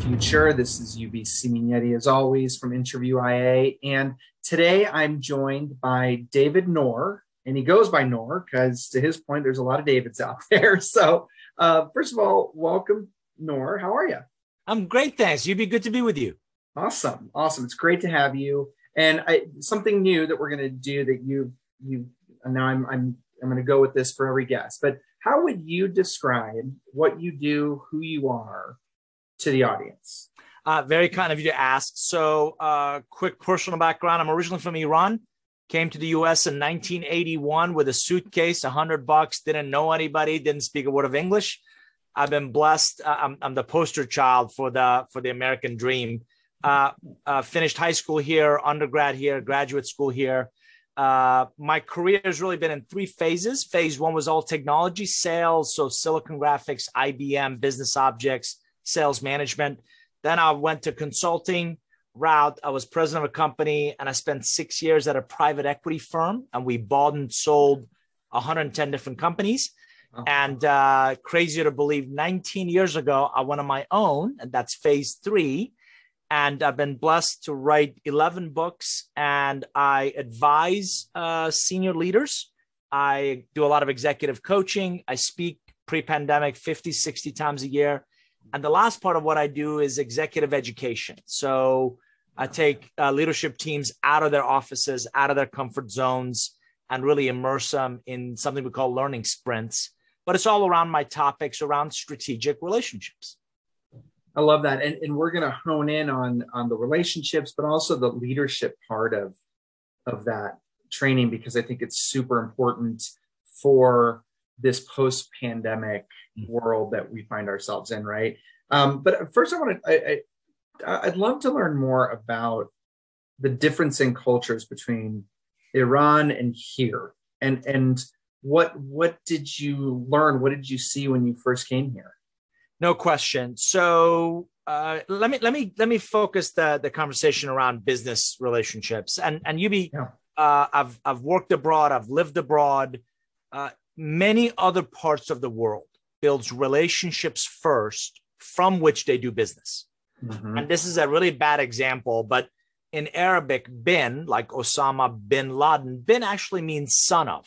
future. This is UB Ciminetti, as always, from Interview IA. And today I'm joined by David Nour, and he goes by Nour because, to his point, there's a lot of Davids out there. So, uh, first of all, welcome, Nour. How are you? I'm great, thanks. You'd be good to be with you. Awesome, awesome. It's great to have you. And I, something new that we're going to do that you you now I'm I'm I'm going to go with this for every guest. But how would you describe what you do, who you are, to the audience? Uh, very kind of you to ask. So, uh, quick personal background: I'm originally from Iran. Came to the U.S. in 1981 with a suitcase, hundred bucks. Didn't know anybody. Didn't speak a word of English. I've been blessed. Uh, I'm, I'm, the poster child for the for the American dream. Uh, uh, finished high school here, undergrad here, graduate school here. Uh, my career has really been in three phases. Phase one was all technology sales, so Silicon Graphics, IBM, business objects, sales management. Then I went to consulting route. I was president of a company and I spent six years at a private equity firm and we bought and sold 110 different companies. Oh. And uh, crazier to believe, 19 years ago, I went on my own, and that's phase three. And I've been blessed to write 11 books and I advise uh, senior leaders. I do a lot of executive coaching. I speak pre pandemic 50, 60 times a year. And the last part of what I do is executive education. So I take uh, leadership teams out of their offices, out of their comfort zones, and really immerse them in something we call learning sprints. But it's all around my topics around strategic relationships. I love that. And, and we're going to hone in on, on the relationships, but also the leadership part of, of that training, because I think it's super important for this post pandemic mm-hmm. world that we find ourselves in, right? Um, but first, I want to, I, would love to learn more about the difference in cultures between Iran and here, and and what what did you learn? What did you see when you first came here? No question. So uh, let me let me let me focus the the conversation around business relationships and and UB. Yeah. Uh, I've I've worked abroad. I've lived abroad. Uh, many other parts of the world builds relationships first from which they do business. Mm-hmm. And this is a really bad example, but in Arabic, bin, like Osama bin Laden, bin actually means son of.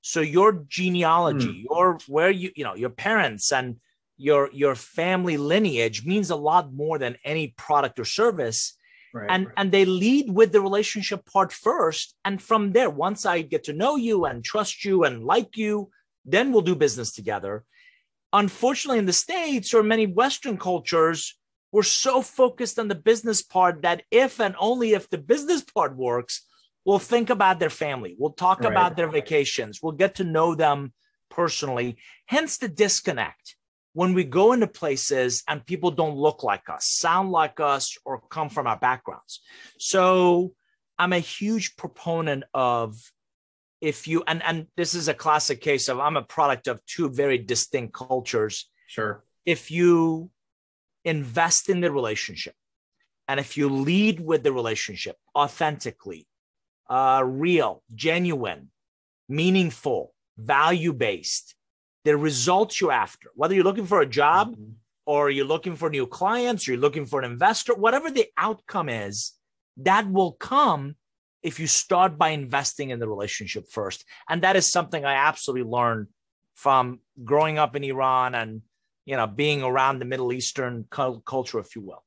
So your genealogy, mm. your where you, you know, your parents and your your family lineage means a lot more than any product or service. Right, and right. and they lead with the relationship part first. And from there, once I get to know you and trust you and like you, then we'll do business together. Unfortunately, in the States or many Western cultures, we're so focused on the business part that if and only if the business part works, we'll think about their family. We'll talk right. about their vacations. We'll get to know them personally. Hence the disconnect when we go into places and people don't look like us, sound like us, or come from our backgrounds. So I'm a huge proponent of if you and and this is a classic case of I'm a product of two very distinct cultures. Sure. If you invest in the relationship and if you lead with the relationship authentically, uh, real, genuine, meaningful, value based, the results you're after, whether you're looking for a job mm-hmm. or you're looking for new clients, or you're looking for an investor, whatever the outcome is, that will come if you start by investing in the relationship first. And that is something I absolutely learned from growing up in Iran and you know being around the Middle Eastern culture, if you will.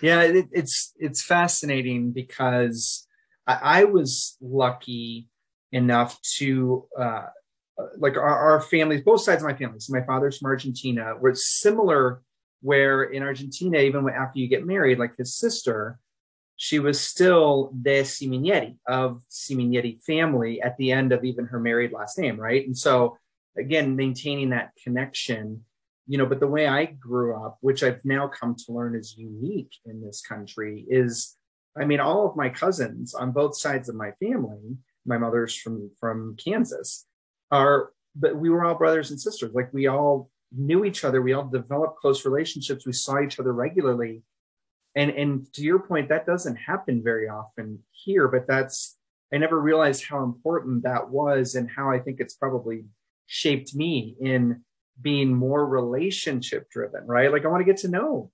Yeah, it, it's it's fascinating because I, I was lucky enough to uh, like our, our, families, both sides of my family. So my father's from Argentina, were similar. Where in Argentina, even after you get married, like his sister, she was still de Ciminetti of Ciminetti family at the end of even her married last name, right? And so again, maintaining that connection, you know, but the way I grew up, which I've now come to learn is unique in this country, is I mean, all of my cousins on both sides of my family, my mother's from from Kansas, are but we were all brothers and sisters. Like we all knew each other, we all developed close relationships, we saw each other regularly and and to your point that doesn't happen very often here but that's i never realized how important that was and how i think it's probably shaped me in being more relationship driven right like i want to get to know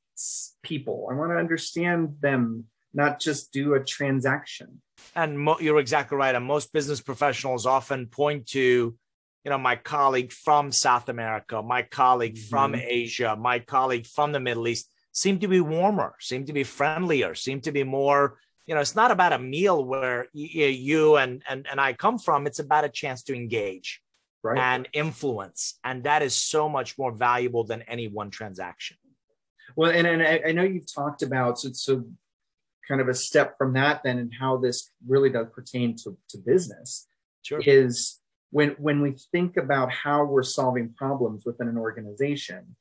people. I want to understand them, not just do a transaction. And mo- you're exactly right. And most business professionals often point to, you know, my colleague from South America, my colleague mm-hmm. from Asia, my colleague from the Middle East seem to be warmer, seem to be friendlier, seem to be more. You know, it's not about a meal where you and and and I come from. It's about a chance to engage right. and influence. And that is so much more valuable than any one transaction. Well, and, and I, I know you've talked about so, so kind of a step from that then and how this really does pertain to, to business sure. is when when we think about how we're solving problems within an organization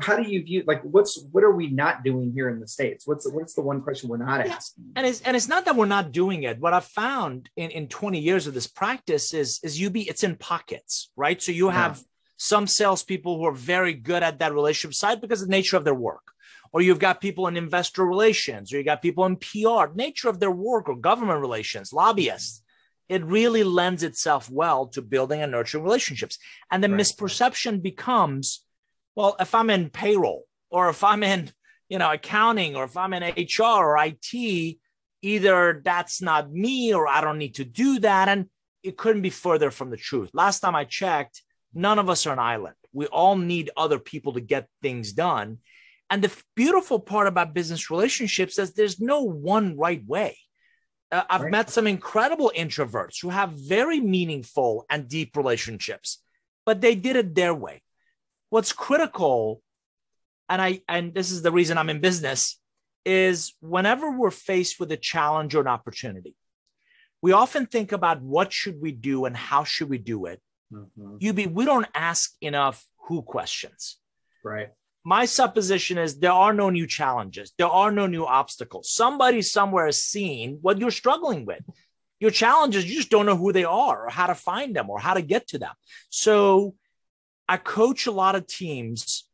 how do you view like what's what are we not doing here in the states? What's what's the one question we're not yeah. asking? And it's and it's not that we're not doing it. What i've found in in 20 years of this practice is is UB it's in pockets right? So you have yeah. some salespeople who are very good at that relationship side because of the nature of their work. Or you've got people in investor relations or you got people in pr nature of their work or government relations lobbyists it really lends itself well to building and nurturing relationships and the right. misperception becomes well, if I'm in payroll or if I'm in, you know, accounting or if I'm in HR or IT, either that's not me or I don't need to do that. And it couldn't be further from the truth. Last time I checked, none of us are an island. We all need other people to get things done. And the beautiful part about business relationships is there's no one right way. Uh, I've right. met some incredible introverts who have very meaningful and deep relationships, but they did it their way what's critical and i and this is the reason i'm in business is whenever we're faced with a challenge or an opportunity we often think about what should we do and how should we do it mm-hmm. UB we don't ask enough who questions right my supposition is there are no new challenges. There are no new obstacles. Somebody somewhere has seen what you're struggling with. Your challenges you just don't know who they are or how to find them or how to get to them. So I coach a lot of teams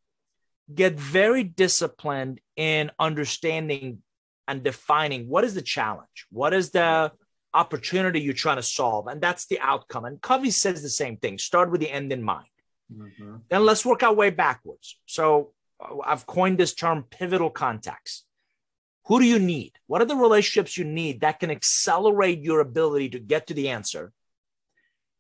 get very disciplined in understanding and defining what is the challenge, what is the opportunity you're trying to solve, and that's the outcome. And Covey says the same thing: start with the end in mind. Mm-hmm. Then let's work our way backwards. So uh, I've coined this term pivotal contacts. Who do you need? What are the relationships you need that can accelerate your ability to get to the answer?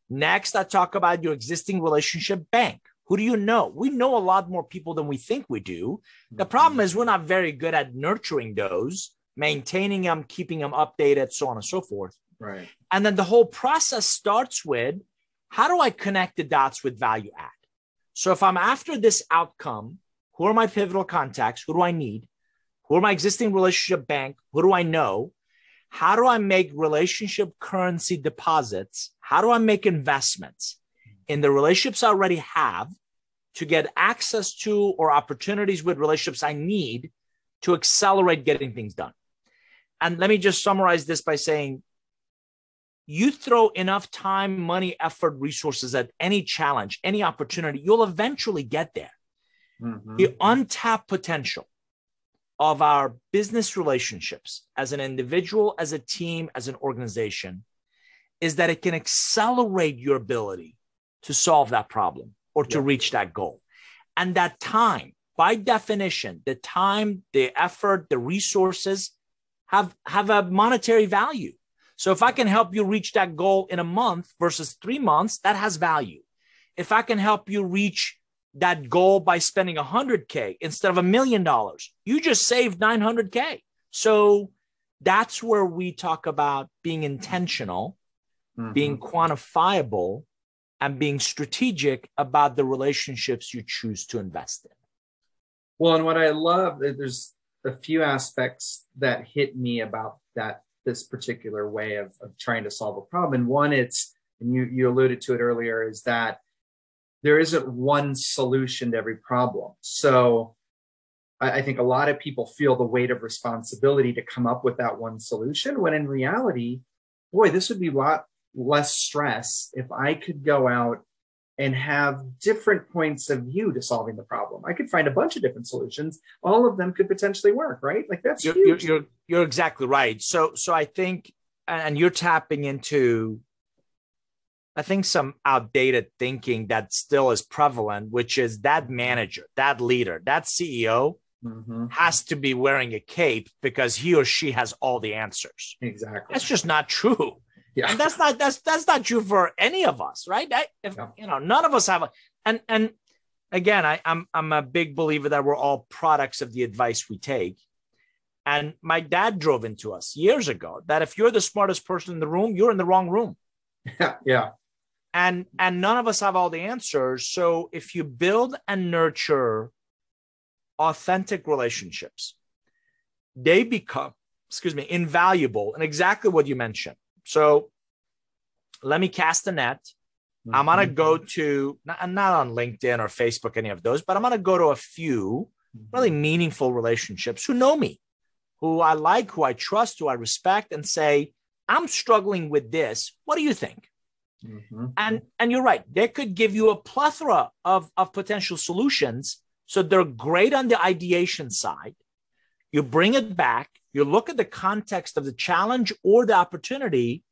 Next, I talk about your existing relationship bank. Who do you know? We know a lot more people than we think we do. The problem is we're not very good at nurturing those, maintaining them, keeping them updated, so on and so forth. Right. And then the whole process starts with how do I connect the dots with value add? So if I'm after this outcome, who are my pivotal contacts? Who do I need? Who are my existing relationship bank? Who do I know? How do I make relationship currency deposits? How do I make investments in the relationships I already have to get access to or opportunities with relationships I need to accelerate getting things done? And let me just summarize this by saying you throw enough time, money, effort, resources at any challenge, any opportunity, you'll eventually get there. Mm-hmm. The untapped potential of our business relationships as an individual, as a team, as an organization is that it can accelerate your ability to solve that problem or to reach that goal. And that time, by definition, the time, the effort, the resources have, have a monetary value. So if I can help you reach that goal in a month versus three months, that has value. If I can help you reach that goal by spending 100K instead of a million dollars. You just saved 900K. So that's where we talk about being intentional, mm-hmm. being quantifiable, and being strategic about the relationships you choose to invest in. Well, and what I love, there's a few aspects that hit me about that this particular way of, of trying to solve a problem. And one, it's, and you, you alluded to it earlier, is that there isn't one solution to every problem. So I, I think a lot of people feel the weight of responsibility to come up with that one solution, when in reality, boy, this would be a lot less stress if I could go out and have different points of view to solving the problem. I could find a bunch of different solutions. All of them could potentially work, right? Like that's you're, huge. You're, you're, you're exactly right. So so I think, and you're tapping into I think some outdated thinking that still is prevalent, which is that manager, that leader, that CEO mm-hmm. has to be wearing a cape because he or she has all the answers. Exactly. That's just not true. Yeah. And that's not that's that's not true for any of us, right? I, if, yeah. You know, none of us have a and and again, I, I'm I'm a big believer that we're all products of the advice we take. And my dad drove into us years ago that if you're the smartest person in the room, you're in the wrong room. Yeah. Yeah. And and none of us have all the answers. So if you build and nurture authentic relationships, they become, excuse me, invaluable and exactly what you mentioned. So let me cast a net. Mm-hmm. I'm gonna go to not, not on LinkedIn or Facebook, any of those, but I'm gonna go to a few really mm-hmm. meaningful relationships who know me, who I like, who I trust, who I respect, and say, I'm struggling with this. What do you think? Mm-hmm. And and you're right. They could give you a plethora of, of potential solutions. So they're great on the ideation side. You bring it back, you look at the context of the challenge or the opportunity,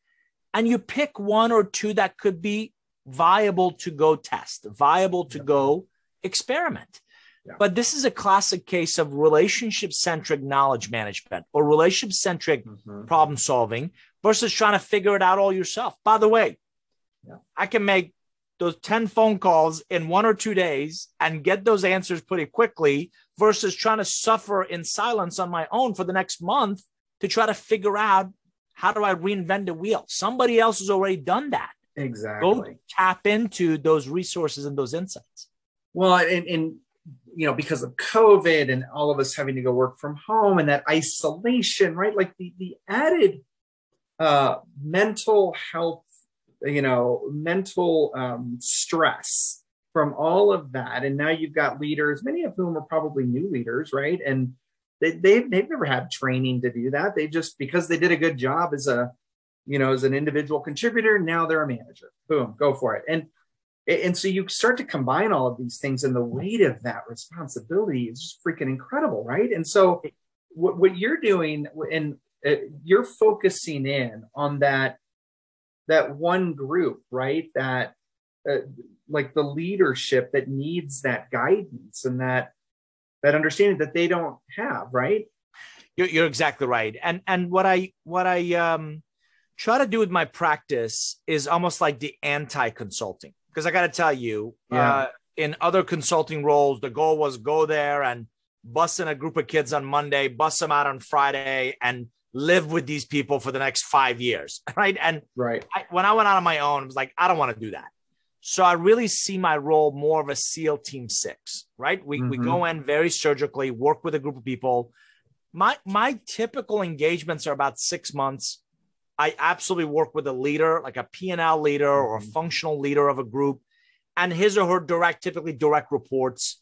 and you pick one or two that could be viable to go test, viable to go experiment. Yeah. But this is a classic case of relationship centric knowledge management or relationship centric mm-hmm. problem solving versus trying to figure it out all yourself. By the way, yeah. I can make those 10 phone calls in one or two days and get those answers pretty quickly versus trying to suffer in silence on my own for the next month to try to figure out how do I reinvent the wheel? Somebody else has already done that. Exactly. Go tap into those resources and those insights. Well, and, and you know, because of COVID and all of us having to go work from home and that isolation, right? Like the the added uh, mental health, you know, mental um, stress from all of that. And now you've got leaders, many of whom are probably new leaders, right? And they, they've, they've never had training to do that. They just, because they did a good job as a, you know, as an individual contributor, now they're a manager. Boom, go for it. And and so you start to combine all of these things and the weight of that responsibility is just freaking incredible right and so what, what you're doing and uh, you're focusing in on that that one group right that uh, like the leadership that needs that guidance and that that understanding that they don't have right? You're, you're exactly right. And and what i what i um try to do with my practice is almost like the anti consulting because i got to tell you yeah. uh, in other consulting roles the goal was go there and bust in a group of kids on monday bust them out on friday and live with these people for the next five years, right? And right I, when I went out on my own, I was like, I don't want to do that. So I really see my role more of a SEAL Team Six, right? We mm-hmm. we go in very surgically, work with a group of people. My my typical engagements are about six months. I absolutely work with a leader, like a P&L leader or a mm-hmm. functional leader of a group, and his or her direct, typically direct reports.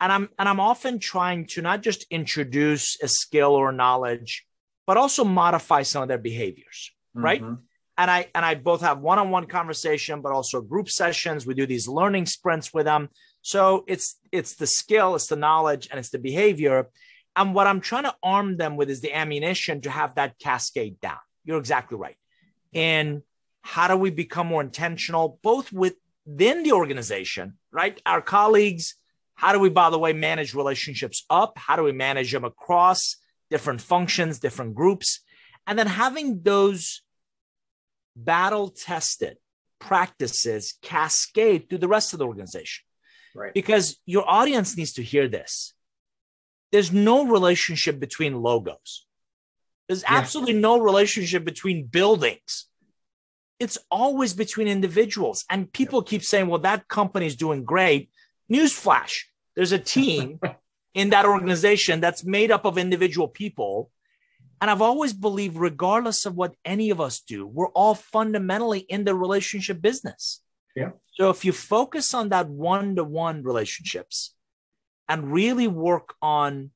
And I'm and I'm often trying to not just introduce a skill or knowledge, but also modify some of their behaviors, mm-hmm. right? And I and I both have one-on-one conversation, but also group sessions. We do these learning sprints with them. So it's it's the skill, it's the knowledge, and it's the behavior. And what I'm trying to arm them with is the ammunition to have that cascade down. You're exactly right. And how do we become more intentional, both within the organization, right? Our colleagues, how do we, by the way, manage relationships up? How do we manage them across? Different functions, different groups, and then having those battle tested practices cascade through the rest of the organization. Right. Because your audience needs to hear this. There's no relationship between logos. There's yeah. absolutely no relationship between buildings. It's always between individuals. And people keep saying, well, that company's doing great. Newsflash, there's a team in that organization that's made up of individual people. And I've always believed, regardless of what any of us do, we're all fundamentally in the relationship business. Yeah. So if you focus on that one to one relationships and really work on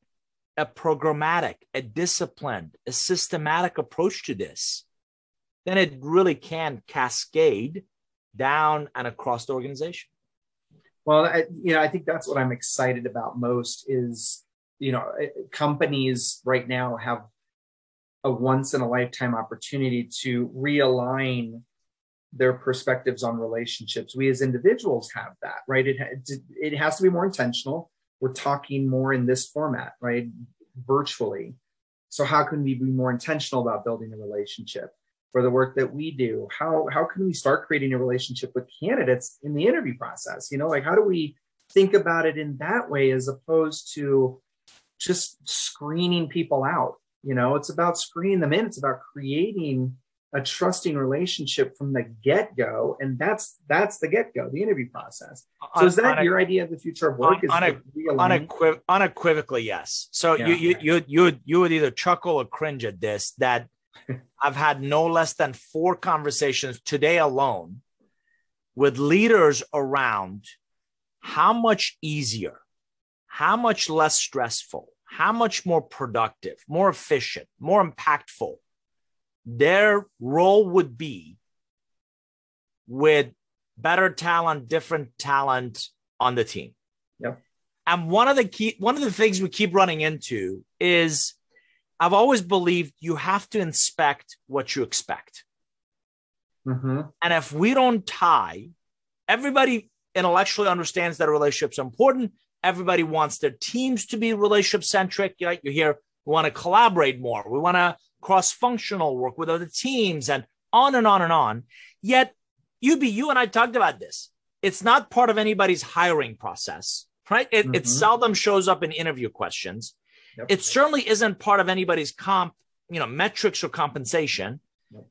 a programmatic, a disciplined, a systematic approach to this, then it really can cascade down and across the organization. Well, I, you know, I think that's what I'm excited about most is, you know, eh, companies right now have a once in a lifetime opportunity to realign their perspectives on relationships. We as individuals have that, right? It, it has to be more intentional. we're talking more in this format, right? Virtually. So how can we be more intentional about building a relationship for the work that we do? How how can we start creating a relationship with candidates in the interview process? You know, like how do we think about it in that way as opposed to just screening people out? You know, it's about screening them in. It's about creating a trusting relationship from the get-go and that's that's the get-go the interview process so on, is that your idea of the future of work on, is unequiv- unequivocally yes so yeah, you, you, yeah. you you would you would either chuckle or cringe at this that i've had no less than four conversations today alone with leaders around how much easier how much less stressful how much more productive more efficient more impactful their role would be with better talent, different talent on the team. Yep. And one of the key one of the things we keep running into is I've always believed you have to inspect what you expect. Mm-hmm. And if we don't tie, everybody intellectually understands that relationships are important. Everybody wants their teams to be relationship centric. Right? You hear we want to collaborate more. We want to cross functional work with other teams and on and on and on. Yet, UB, you and I talked about this. It's not part of anybody's hiring process, right? It, mm-hmm. it seldom shows up in interview questions. Yep. It certainly isn't part of anybody's comp, you know, metrics or compensation. Yep.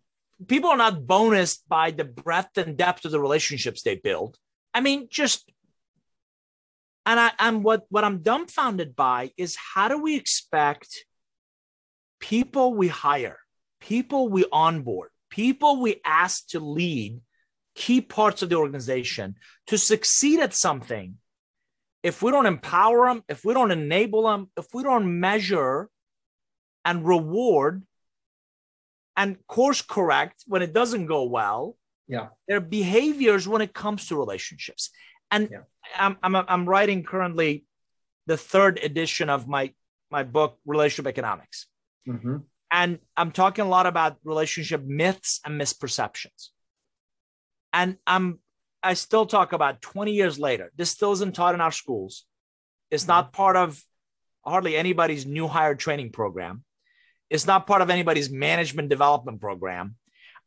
People are not bonused by the breadth and depth of the relationships they build. I mean, just and I and what what I'm dumbfounded by is how do we expect people we hire, people we onboard, people we ask to lead key parts of the organization to succeed at something, if we don't empower them, if we don't enable them, if we don't measure and reward and course correct when it doesn't go well, yeah, their behaviors when it comes to relationships. And yeah. I'm, I'm, I'm writing currently the third edition of my, my book, Relationship Economics. Mm-hmm. And I'm talking a lot about relationship myths and misperceptions. And I'm I still talk about 20 years later. This still isn't taught in our schools. It's not mm-hmm. part of hardly anybody's new hire training program. It's not part of anybody's management development program.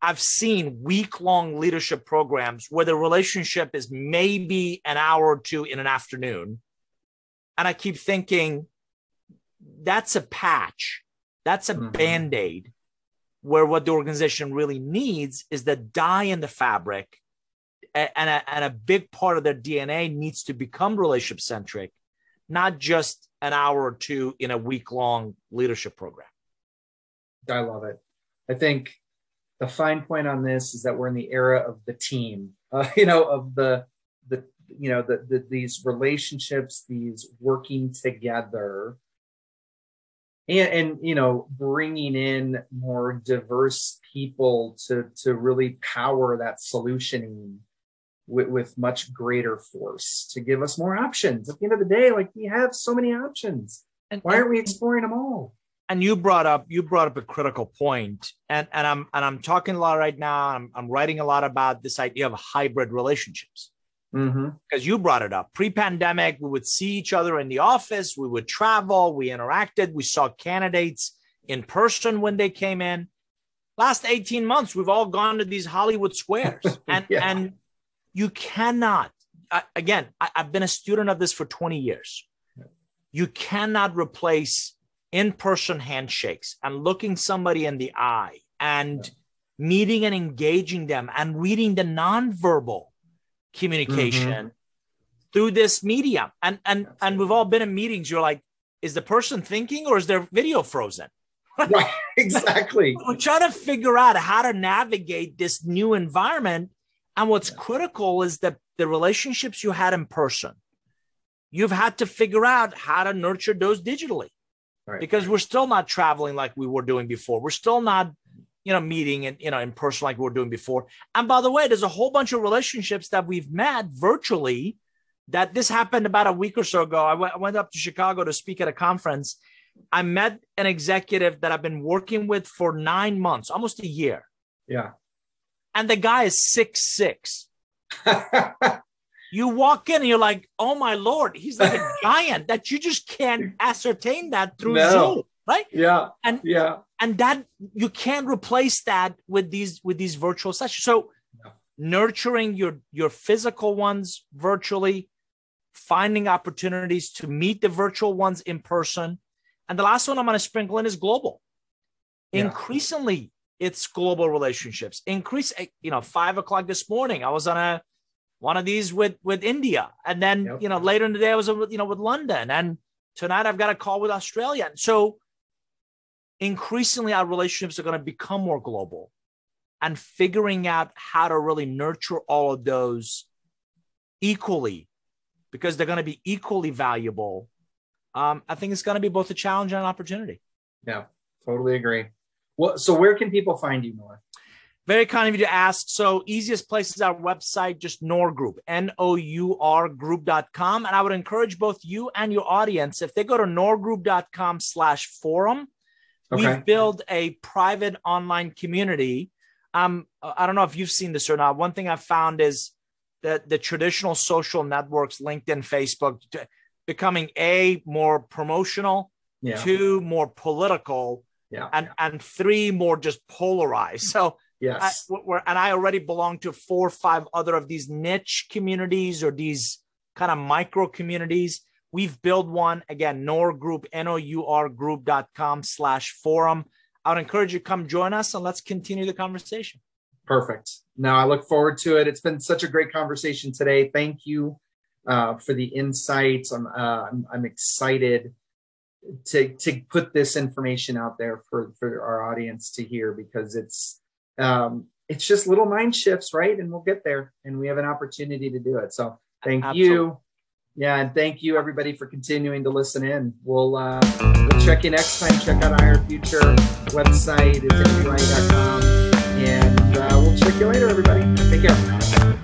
I've seen week long leadership programs where the relationship is maybe an hour or two in an afternoon. And I keep thinking that's a patch that's a mm-hmm. band aid where what the organization really needs is the dye in the fabric. And a, and a big part of their DNA needs to become relationship centric, not just an hour or two in a week long leadership program. I love it. I think the fine point on this is that we're in the era of the team, uh, you know, of the, the, you know, the, the, these relationships, these working together and, and you know bringing in more diverse people to to really power that solutioning with, with much greater force to give us more options at the end of the day like we have so many options and, why aren't we exploring them all and you brought up you brought up a critical point and and i'm and i'm talking a lot right now i'm, I'm writing a lot about this idea of hybrid relationships Mm-hmm. because mm-hmm. you brought it up. Pre pandemic, we would see each other in the office, we would travel, we interacted, we saw candidates in person when they came in. Last 18 months, we've all gone to these Hollywood squares, and, yeah. and you cannot, uh, again, I, I've been a student of this for 20 years. You cannot replace in person handshakes and looking somebody in the eye and meeting and engaging them and reading the nonverbal communication mm-hmm. through this medium. And and Absolutely. and we've all been in meetings. You're like, is the person thinking or is their video frozen? right, exactly. We're trying to figure out how to navigate this new environment. And what's yeah. critical is that the relationships you had in person, you've had to figure out how to nurture those digitally. Right. Because we're still not traveling like we were doing before. We're still not you know, meeting and, you know, in person like we were doing before. And by the way, there's a whole bunch of relationships that we've met virtually that this happened about a week or so ago. I, w- I went up to Chicago to speak at a conference. I met an executive that I've been working with for nine months, almost a year. Yeah. And the guy is six six. you walk in and you're like, oh my lord, he's like a giant that you just can't ascertain that through no. Zoom, right? Yeah, and yeah, and that you can't replace that with these with these virtual sessions. So nurturing your your physical ones virtually, finding opportunities to meet the virtual ones in person, and the last one I'm going to sprinkle in is global. Yeah. Increasingly, it's global relationships. Increase, eh, you know, five o'clock this morning, I was on a one of these with with India, and then yep. you know later in the day I was you know with London, and tonight I've got a call with Australia. And so increasingly, our relationships are going to become more global, and figuring out how to really nurture all of those equally, because they're going to be equally valuable. Um, I think it's going to be both a challenge and an opportunity. Yeah, totally agree. Well, so where can people find you, Nour? Very kind of you to ask. So easiest place is our website, just Nour Group, N-O-U-R group.com. And I would encourage both you and your audience, if they go to nourgroup.com slash forum, okay. we've built a private online community. Um, I don't know if you've seen this or not. One thing I've found is that the traditional social networks, LinkedIn, Facebook, becoming a more promotional, yeah. two more political, yeah. and and three more just polarized. So yes, I, and I already belong to four or five other of these niche communities or these kind of micro communities. We've built one again, Nour Group, N-O-U-R group.com slash forum. I would encourage you to come join us and let's continue the conversation. Perfect. Now I look forward to it. It's been such a great conversation today. Thank you uh, for the insights. I'm, uh, I'm, I'm excited to to put this information out there for for our audience to hear because it's um, it's just little mind shifts, right? And we'll get there, and we have an opportunity to do it. So thank Absolutely. you. Yeah, and thank you everybody for continuing to listen in. We'll uh, we'll check you next time. Check out our future website, it's and uh, we'll check you later, everybody. Take care.